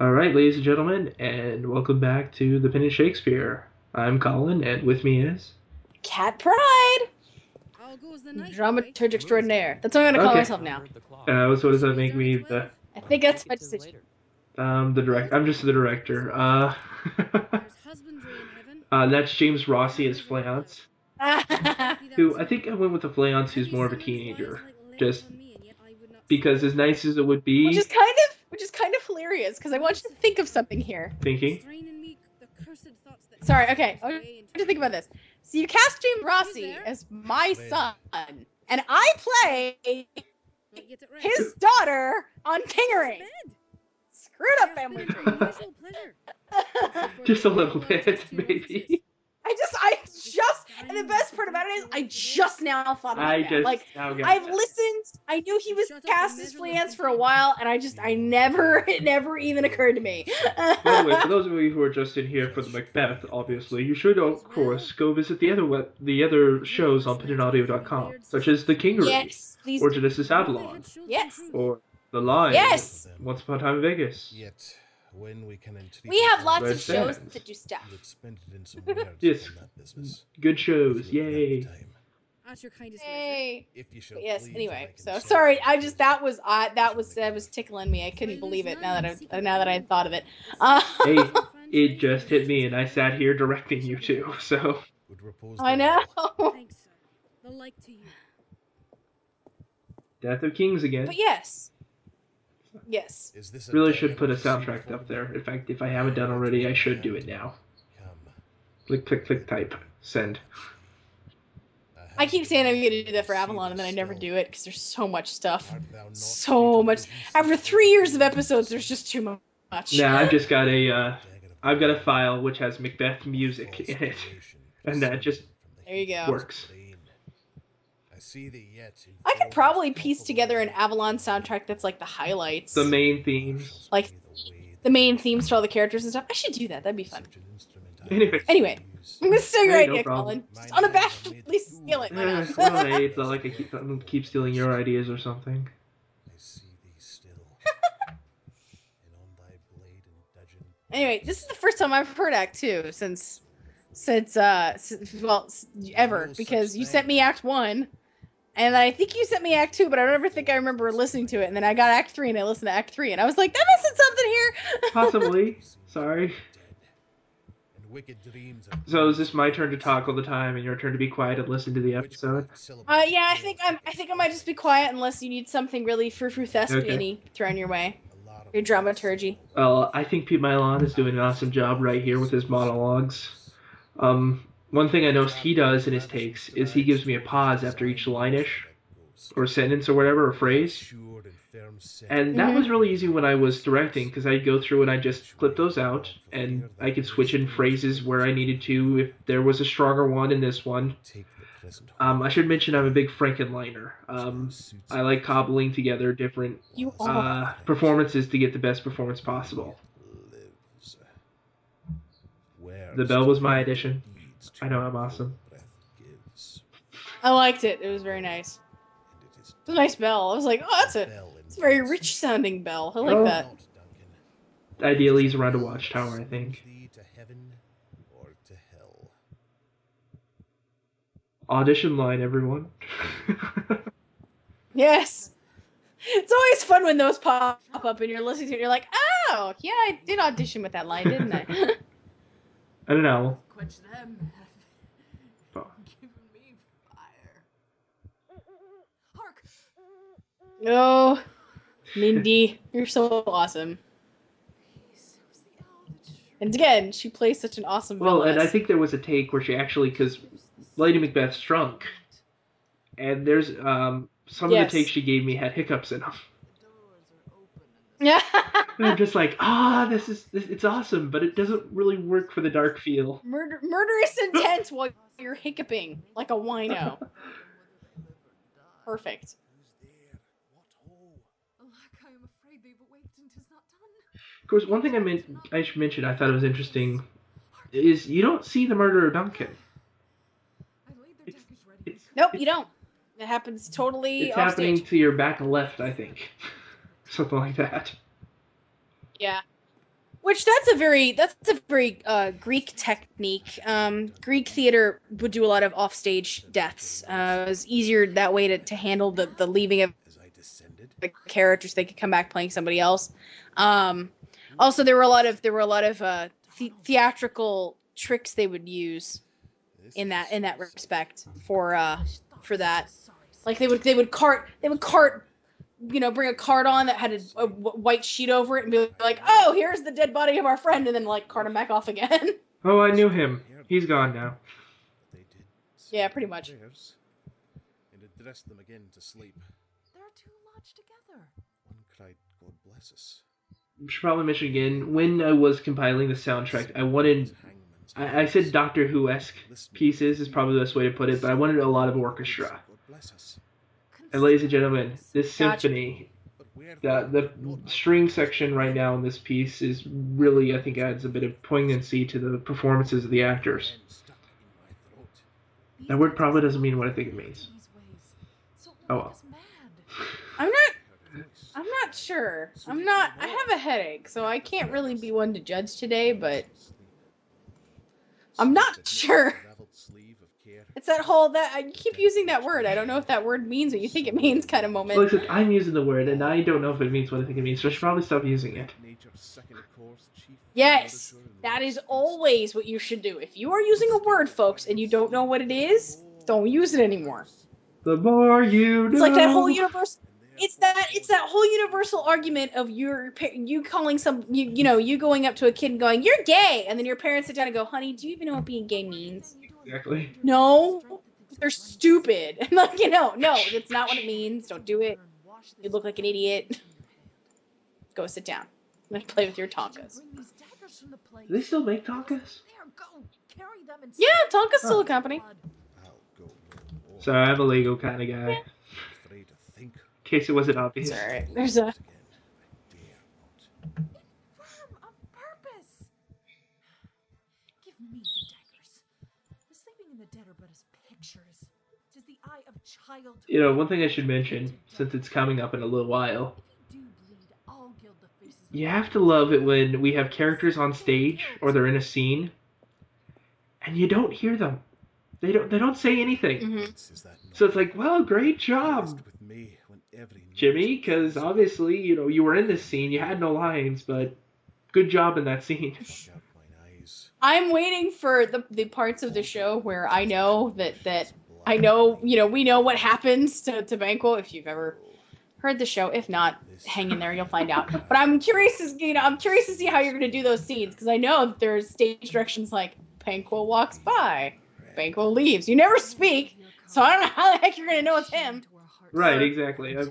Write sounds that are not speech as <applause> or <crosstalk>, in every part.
All right, ladies and gentlemen, and welcome back to the Pendant Shakespeare. I'm Colin, and with me is. Cat Pryde, How goes the night, dramaturge extraordinaire. That's what I'm gonna call Okay. myself now. Uh, so does that make me the I think that's my decision. um the direct? I'm just the director. Uh, There's husbandry in heaven. uh, that's James Rossi as Fleance, <laughs> who I think I went with the Fleance who's more of a teenager, just because as nice as it would be, which is kind of which is kind of hilarious because I want you to think of something here. thinking. Sorry, okay. I want you to think about this. So you cast James Rossi as my son, and I play His his daughter on Kingering. Screwed up family tree. <laughs> Just a little bit, maybe. I just, I just, and the best part about it is, I just now thought about I that. just like, now I've that. listened. I knew he was Shut up cast as measure Fleance for a while, and I just, I never, <laughs> it never even occurred to me. <laughs> By the way, for those of you who are just in here for the Macbeth, obviously, you should of course go visit the other web, the other shows on pinaudio.com, such as The Kingery, yes, please. or Genesis Avalon, Yes. or The Line, Yes. Once Upon a Time in Vegas. Yet, when we can entreat We have lots of shows Sands. that do stuff. You'd spend it in some Yes. on that business. Good shows, If yay! time. At your kindest leisure. Hey. If you shall But yes. Anyway, so sorry. I just that was I that was that was tickling me. I couldn't believe it now that I now that I thought of it. <laughs> Uh, Hey, It just hit me, and I sat here directing you two. So Would repose I know. Thanks, sir. The like to you. Death of Kings again. But yes, yes. Is this Really should put a soundtrack up there. In fact, if I haven't done already, I should do it now. Come. Click, click, click, type, send. I keep saying I'm gonna do that for Avalon, and then I never do it because there's so much stuff. Art thou not So much. After three years of episodes, there's just too much. Now I've just got a, uh, I've got a file which has Macbeth music in it, and that just There you go. works. Of pain. I see thee yet in I could probably piece together an. Avalon soundtrack that's like the highlights, The main themes. Like, the main themes to all the characters and stuff. I should do that. That'd be fun. Anyway. Anyway, <laughs> I'm gonna steal your Hey, no idea, problem. Colin. Just unabashedly <laughs> steal it. Why Eh, <laughs> not? well, hey, it's not like I keep, I keep stealing your ideas or something. I see thee still. and on thy blade and dudgeon. Anyway, this is the first time I've heard Act Two since, since uh, s- well, ever because you sent me Act One, and I think you sent me Act Two, but I don't ever think I remember listening to it. And then I got Act Three, and I listened to Act Three, and I was like, "That missing something here." <laughs> Possibly. Sorry. And wicked dreams are So is this my turn to talk all the time and your turn to be quiet and listen to the episode? Uh, yeah, I think I'm. I think I might just be quiet unless you need something really frou frou thespian thrown your way. Your dramaturgy. Well, I think Pete Milan is doing an awesome job right here with his monologues. Um, one thing I noticed he does in his takes is he gives me a pause after each line-ish, or sentence or whatever, or phrase. And that Mhm. was really easy when I was directing because I'd go through and I'd just clip those out and I could switch in phrases where I needed to if there was a stronger one in this one. Um, I should mention I'm a big Frankenliner. Um, I like cobbling together different uh, performances to get the best performance possible. The bell was my addition. I know I'm awesome. I liked it. It was very nice. It's a nice bell. I was like, oh, that's a, it's a very rich sounding bell. I like Oh. that. Ideally, he's around a watchtower, I think. To heaven or to hell. Audition line, everyone. <laughs> Yes. It's always fun when those pop up and you're listening to it. You're like, oh, yeah, I did audition with that line, didn't I? <laughs> I don't know. Quench them. Oh. <laughs> <laughs> Give me fire. Hark! oh, Mindy, you're so awesome. Peace was the owl that shrieked. And again, she plays such an awesome Well, and I think there was a take where she actually, because Lady Macbeth's drunk, and there's um some Yes. of the takes she gave me had hiccups in them. The <laughs> doors are open and the Yeah. And I'm just like, ah, this is this, it's awesome, but it doesn't really work for the dark feel. Murder, murderous intent while you're hiccuping like a wino. whether they live or die. Perfect. Who's there? What ho? Alack, I am afraid they've awaked and 'tis not done. Of course, one thing I meant I should mention I thought it was interesting is you don't see the murderer Duncan. I laid their It's- It's Nope, it's, you don't. It happens totally It's off happening stage. to your back left, I think, <laughs> something like that. Yeah. Which that's a very that's a very uh, Greek technique. Um, Greek theater would do a lot of offstage deaths. Uh, it was easier that way to, to handle the, the leaving of As I descended, the characters. They could come back playing somebody else. Um, also, there were a lot of there were a lot of uh, the- theatrical tricks they would use in that in that respect for uh, for that. like they would they would cart they would cart you know bring a cart on that had a white sheet over it and be like oh here's the dead body of our friend and then like cart him back off again <laughs> Oh, I knew him. He's gone now. They did Yeah, pretty much. And addressed them again to sleep. They're too lodged together. One cried, God bless us. should probably mention again when I was compiling the soundtrack, I wanted. I, I said Doctor Who esque pieces is probably the best way to put it, but I wanted a lot of orchestra. God bless us. And ladies and gentlemen, this symphony, But where the the string section right now in this piece is really, I think, adds a bit of poignancy to the performances of the actors. pen stuck in my throat. These That word probably doesn't mean what I think it means. these ways. So Oh, well. i'm not Heard a voice. i'm not sure i'm not i have a headache so i can't really be one to judge today but I'm not sure. It's that whole that I keep using that word. I don't know if that word means what you think it means kind of Well, moment except I'm using the word, and I don't know if it means what I think it means, so I should probably stop using it. yes that is always what you should do. If you are using a word folks and you don't know what it is don't use it anymore. The more you know. it's like that whole universe it's that it's that whole universal argument of your pa- you calling some you you know you going up to a kid and going you're gay and then your parents sit down and go honey do you even know what being gay means Exactly. no they're stupid and <laughs> like you know no that's not what it means don't do it you look like an idiot go sit down and play with your tonkas these daggers from the place. Do they still make tonkas? There, go. Carry them and yeah stab tonka's still a company blood. So I'm a Lego kind of guy. Afraid to think. In case it wasn't it's obvious. alright there's a You know, one thing I should mention, since it's coming up in a little while, you do bleed, I'll gild the faces of you all have to love it when we have characters on stage or they're in a scene, and you don't hear them. They don't. They don't say anything. Mhm. Is that not So it's like, well, great job, raised with me when every Jimmy, because obviously, you know, you were in this scene. You had no lines, but good job in that scene. Shut mine eyes. i'm waiting for the the parts of the show where i know that that i know you know we know what happens to to banquo if you've ever heard the show if not hang in there you'll find out but i'm curious to you know i'm curious to see how you're going to do those scenes because i know there's stage directions like banquo walks by banquo leaves you never speak so i don't know how the heck you're going to know it's him Right, exactly. i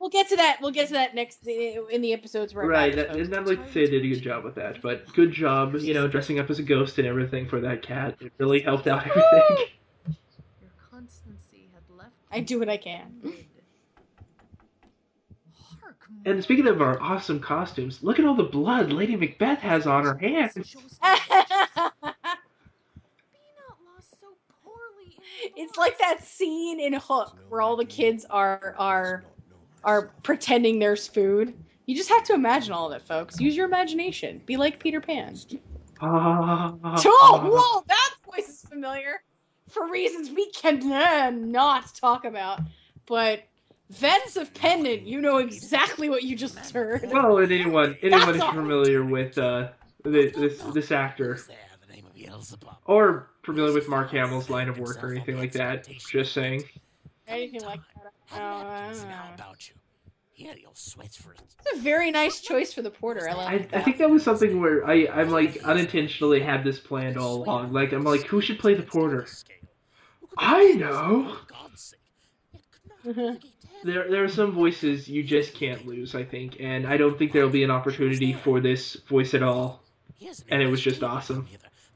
we'll get to that we'll get to that next in the episodes right, right, that, and I'd like to say I did a good job with that. But good job, you know, dressing up as a ghost and everything for that cat. It really helped out everything. <laughs> Your constancy had left i do what i can And speaking of our awesome costumes, look at all the blood Lady Macbeth has on her hands. Be not lost <laughs> so poorly in the it's like that scene in Hook where all the kids are are are pretending there's food. You just have to imagine all of it, folks. Use your imagination. Be like Peter Pan. Ah, <laughs> Oh, whoa, that voice is familiar for reasons we cannot talk about. But Vents of Pendant, you know exactly what you just heard. Well, and anyone anyone That's is familiar with uh, this, this this actor Who's there? The name of Beelzebub. or familiar with Mark Hamill's line of work or anything like that, just saying. Anything like that. I've Oh, not teasing I don't know. you. Here, your sweats for it. It's a very nice choice for the porter. I love I. I think that was something where I I'm like unintentionally had this planned all along. Like I'm like, who should play the porter? I know. For God's sake. It could not navigate heaven. There there are some voices you just can't lose. I think, and I don't think there'll be an opportunity for this voice at all. And it was just awesome.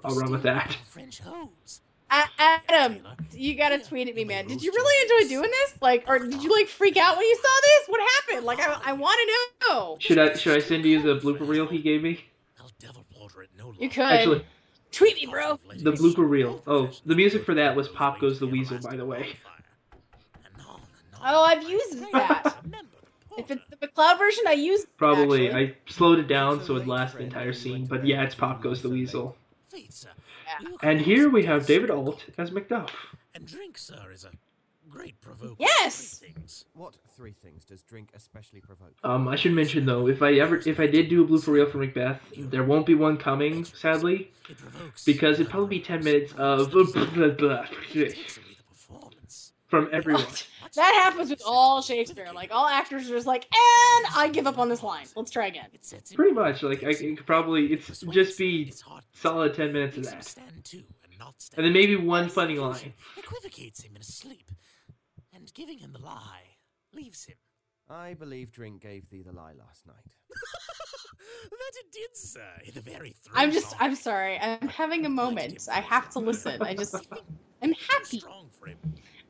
I'll run with that. French hose. Adam, you gotta tweet at me, man. Did you really enjoy doing this? Like, or did you like freak out when you saw this? What happened? Like, I, I want to know. Should I should I send you the blooper reel he gave me? I'll devil porter it no longer. You could. Actually, Tweet me, bro. the blooper reel. Oh, the music for that was Pop Goes the Weasel, by the way. And on and on. Oh, I've used that. If it's the McCloud version, I used. Probably actually. I slowed it down so it lasts the entire scene, but yeah, it's Pop Goes the Weasel. Yeah. And here we have. David Alt as Macduff. And drink, sir, is a great provoker. Yes! Three things. What three things does drink especially provoke? Um, I should mention though, if I ever, if I did do a blue for real for Macbeth, there won't be one coming, sadly, because it'd probably be ten minutes of takes away <laughs> the performance. from everyone. <laughs> That happens with all Shakespeare. Like all actors are just like, and I give up on this line. Let's try again. It sets him Pretty much, like I could probably, it's just be his heart solid ten minutes of that, and not stand and then maybe one funny line. Equivocates him in his sleep, and giving him the lie leaves him. I believe drink gave thee the lie last night. <laughs> that it did, sir. In the very I'm just, of- I'm sorry. I'm having a moment. I have to listen. I just, <laughs> I'm happy. strong for him.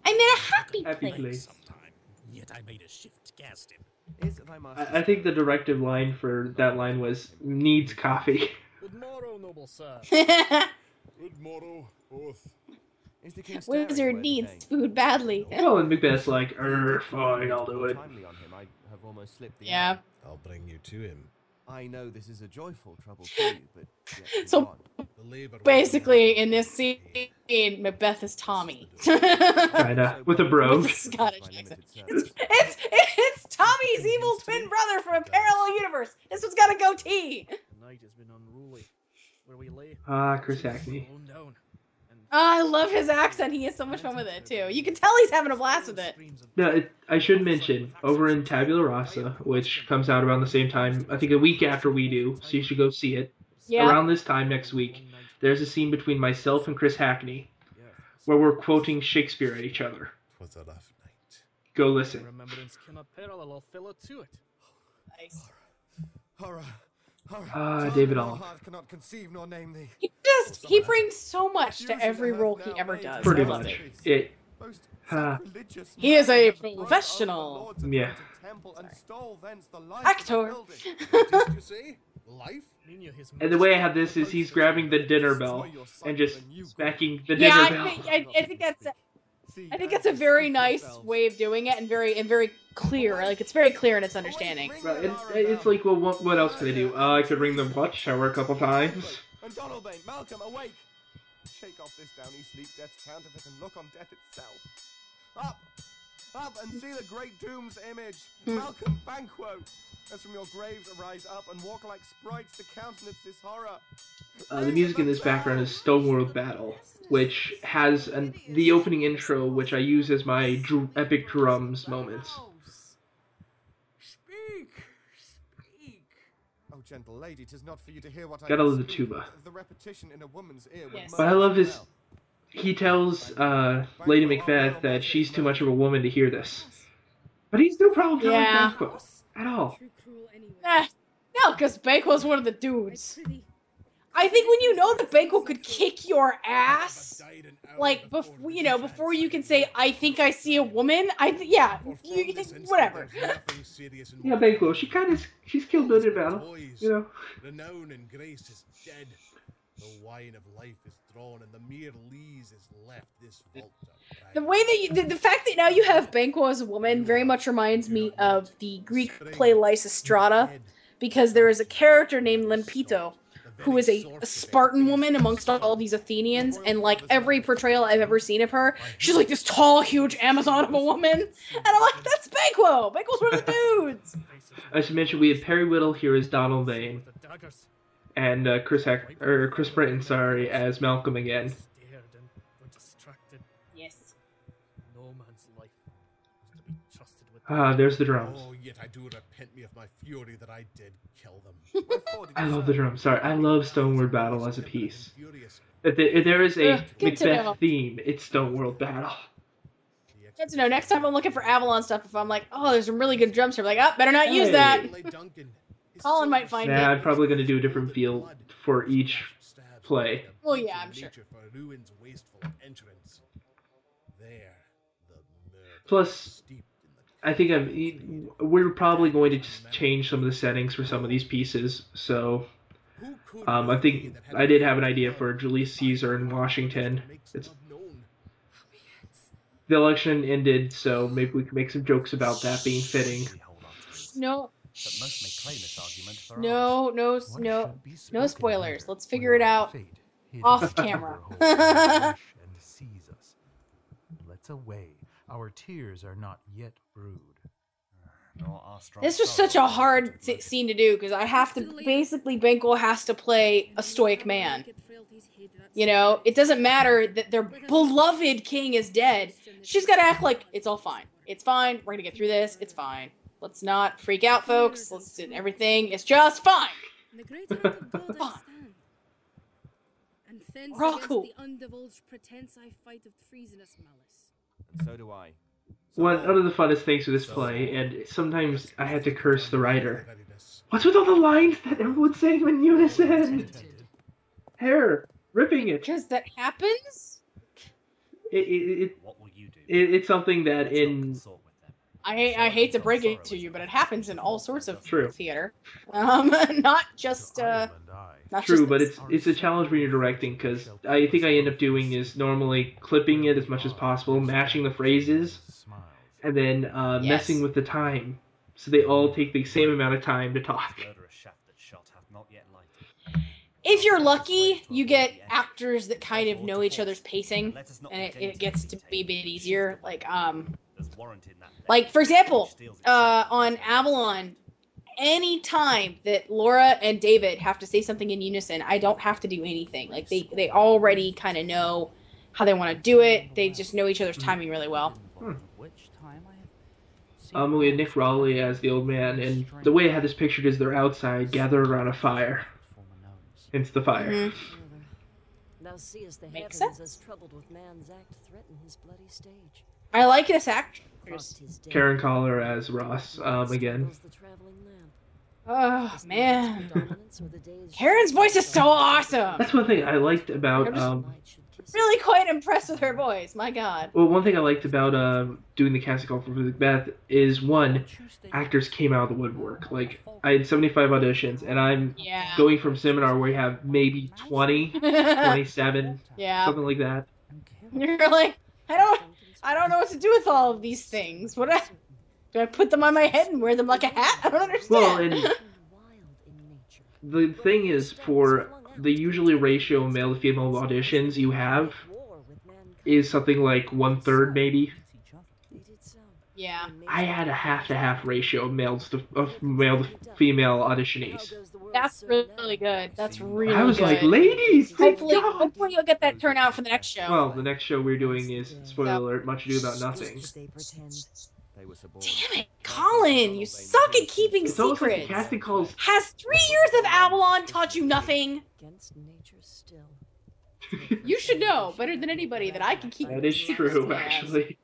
I'm in a happy Happy place. place. Sometime, yet I made a shift to cast him. Is I, I think the directive line for that line was needs coffee. Good morrow, noble sir. <laughs> Good morrow, both. Is the king staring Wizard where the needs day? food badly. Well, and Macbeth's like, er, fine, I'll do it. On him, I have almost slipped the Yeah. hour. I'll bring you to him. I know this is a joyful trouble to you, but yet you So- want. The labor will Basically, in this scene, Macbeth is Tommy. it's, <laughs> Kinda with a brogue. With a Scottish accent. limited <laughs> service. it's it's Tommy's evil twin brother from a parallel universe. This one's got a goatee. The night has been unruly. Where we lay, Ah, Chris Hackney. Blown I love his accent. He has so much fun with it too. You can tell he's having a blast with it. No, it, I should mention over in Tabula Rasa, which comes out around the same time. I think a week after we do, so you should go see it. Yeah. Around this time next week, there's a scene between myself and Chris Hackney where we're quoting Shakespeare at each other. Twas a rough night. Go listen. Remembrance cannot parallel or fellow to it. Nice. Horror, horror. Ah, Time David and All. heart cannot conceive nor name thee. He just he brings so much to every role he ever does. Pretty much. it. It. Most Ah. He is a man that broke open the professional. Yeah. Temple and stole thence the life Actor. Of the building. <laughs> What did you say? Life? And the way I have this is he's grabbing the dinner bell and just smacking the dinner Yeah, I bell. think I, I think that's a, I think that's a very nice way of doing it and very and very clear. Like it's very clear in its understanding. Right, it, it's like, well, what, what else could I do? Uh, I could ring the watchtower a couple times. And Donalbain, Malcolm, awake! Shake off this downy sleep, death's counterfeit, and look on death itself. Up! Up and see the great doom's image! Malcolm Banquo! As from your graves arise up and walk like sprites to countenance this horror. Uh, the music in this background is Stone World Battle, which has an, the opening intro, which I use as my dr- epic drums moments. Speak! Speak! Oh, gentle lady, 'tis not for you to hear what I Gotta love the tuba. The repetition in a woman's ear Yes. But I love as his he tells uh, Lady Macbeth that she's too much of a woman to hear this. But he's no problem telling Yeah. Banquo at all. Too. Eh, no, because Banquo's one of the I dudes. Prithee, I think when you know that Banquo could kick your ass, Died an hour like before before you know, before you can say, "I think I see a woman," I th- yeah, you, you this whatever. there's nothing serious in Yeah, Banquo, she kind of she's killed Billy Battle. Boys, You know. Renown and grace is dead. The wine of life is drawn, and the mere lees is left this vault. The way that you, the, the fact that now you have Banquo as a woman very much reminds me of the Greek play Lysistrata, because there is a character named Lampito who is a, a Spartan woman amongst all these Athenians, and like every portrayal I've ever seen of her, she's like this tall, huge Amazon of a woman, and I'm like, that's Banquo. Banquo's one of the dudes. I should mention we have Perry Whittle here as Donalbain, With the daggers and uh, Chris Hack- or Chris Britton, sorry, as Malcolm again. stared and. Yes. No man's life was to be trusted with. Ah, there's the drums. Oh, yet I do repent me of my fury that I did kill them. <laughs> I love the serve? drums. Sorry, I love Stone World Battle as a piece. If there is a Ugh, good to know. Macbeth theme, it's Stone World Battle. The Good to know. Next time I'm looking for Avalon stuff, if I'm like, oh, there's some really good drums here, I'm like, oh, better not use that. Duncan, <laughs> Colin might find Nah, it. I'm probably gonna do a different feel for each play. Well, yeah, I'm sure. For ruin's wasteful entrance. There, the Plus, steeped in the I think I'm, we're probably going to just change some of the settings for some of these pieces. So um, I think I did have an idea for Julius Caesar in Washington. It's the election ended, so maybe we can make some jokes about that being fitting. We hold on to no, But most may claim this argument for no, no, no, no spoilers. Let's figure it out off camera. under holds <laughs> rush and seize us. Let's away. Our tears are not yet brewed. Nor our This was such a hard scene to do because I have to basically Banquo has to play a stoic man. You know, it doesn't matter that their beloved king is dead. She's got to act like it's all fine. It's fine. We're gonna get through this. It's fine. Let's not freak out, folks. Let's do everything. It's just fine. The great hand of God I Fine. And fence We're all cool. the undivulged pretense I fight of treasonous malice. And so do I. One one of the funnest things with this play, and sometimes I had to curse the writer. What's with all the lines that everyone's saying in unison? Hair ripping it. Because that happens. It, it, it, What will you do? it it's something that Let's in consort with them. I I hate to break it to you, but it happens in all sorts of True. theater. Um, <laughs> not just. Uh, not True, just but it's it's a challenge when you're directing because I think I end up doing is normally clipping it as much as possible, matching the phrases, and then uh, Yes. messing with the time, so they all take the same amount of time to talk. Murderous shaft that shot hath not yet lighted. If you're lucky, you get actors that kind of know each other's pacing, Let us not and it, it gets to be a bit easier. Like um, There's warrant that like for example, which steals its uh, on Avalon, any time that Laura and David have to say something in unison, I don't have to do anything. Like they they already kind of know how they want to do it. They just know each other's timing really well. Hmm. Which time I have seen Um, we had Nick Raleigh as the old man, and the way I had this pictured is they're outside, gathered around a fire. former. Hence the fire. Mhm. Further, thou seest the Makes heavens sense. as troubled with man's act threaten his bloody stage. I like this actress. Frost is dead. Karen Collar as Ross um, again. Sparkles the traveling lamp. Oh man, night's predominance or the day's <laughs> Karen's voice is so awesome. That's one thing I liked about um, Night should kiss <laughs> Really quite impressed with her voice. My God. well, one thing I liked about um, doing the casting call for Macbeth is one, actors came out of the woodwork. Like I had 75 auditions, and I'm Yeah. going from seminar where you have maybe 20, <laughs> 27, yeah. something like that. You're like, I don't, I don't know what to do with all of these things. What I, do I put them on my head and wear them like a hat? I don't understand. Well, and Wild in nature. the thing is, for the usually ratio of male to female auditions you have War with mankind. is something like one third maybe. They did so. yeah. I had a half to half ratio of males to of male to female auditionees. Goes the world That's really good. That's really I was good. like, ladies, thank hopefully, God. hopefully you'll get that turnout for the next show. Well, the next show we're doing is spoiler alert, much ado about nothing. They pretend. They were subordinate. Damn it, Colin! You suck at keeping It's almost like secrets. casting calls. Has three years of Avalon taught you nothing? Against nature still. <laughs> You should know better than anybody that I can keep. That is true, Yeah. actually.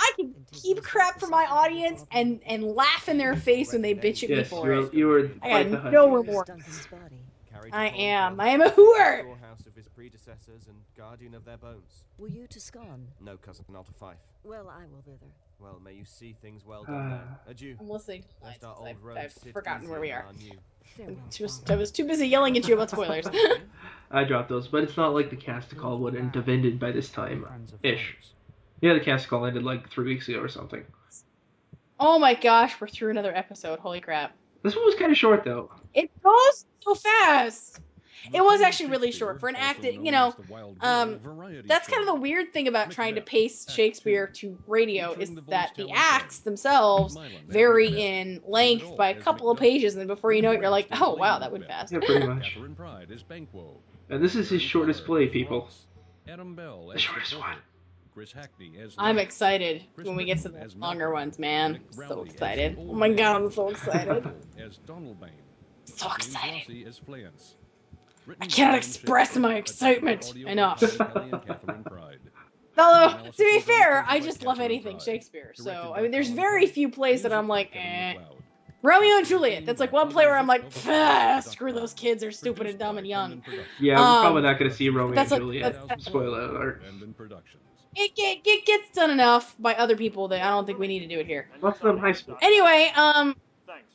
I can keep crap from my audience and and laugh in their face when they bitch at me for you're, it. you are I quite the got hunter. no Here's remorse. Duncan's body. Carried to I am. I am a the hooer. storehouse of his predecessors and guardian of their bones. Will you to Scone? No, cousin, not to Fife. Well, I will thither. Well, may you see things well done there. Ah. Adieu. I'm listening. Lest our old I've, I've forgotten where we are. than our new. Farewell. <laughs> Just. I was too busy yelling at you about spoilers. <laughs> I dropped those, but it's not like the cast call would have ended by this time. Ish. Foes. Yeah, the cast call ended like three weeks ago or something. oh my gosh, we're through another episode. Holy crap! This one was kind of short though. It goes so fast. It was actually really short for an act that you know. Um, that's kind of the weird thing about trying to pace Shakespeare to radio is that the acts themselves vary in length by a couple of pages, and then before you know it, you're like, oh wow, that went fast. Yeah, pretty much. Kathryn Pryde as Banquo. And this is his shortest play, people. Adam Bell The shortest one. Chris Hackney as I'm Nick. excited Chris when we get to the longer Malcolm. ones, man. Nick So excited. Oh my god, I'm so excited. <laughs> as Donalbain. <laughs> so James excited. Rossi as Fleance. I cannot express my excitement enough. <laughs> Although, Although, to be fair, I just love anything Shakespeare. So, I mean, there's very few plays that I'm like, eh. Romeo and Juliet. That's like one play where I'm like, "Pah, screw those kids, they're stupid and dumb and young. Yeah, we're Um, probably not going to see Romeo and Juliet. that's- Spoiler alert. And in productions. It, it gets done enough by other people that I don't think we need to do it here. Lots of them high school. Anyway, um,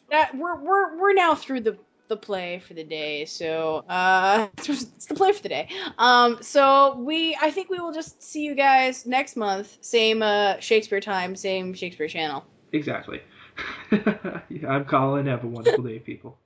that we're we're we're now through the the play for the day. So, uh, <laughs> it's the play for the day. Um, so we I think we will just see you guys next month. Same uh Shakespeare time, same Shakespeare channel. Exactly. <laughs> I'm Colin. Have a wonderful day, people.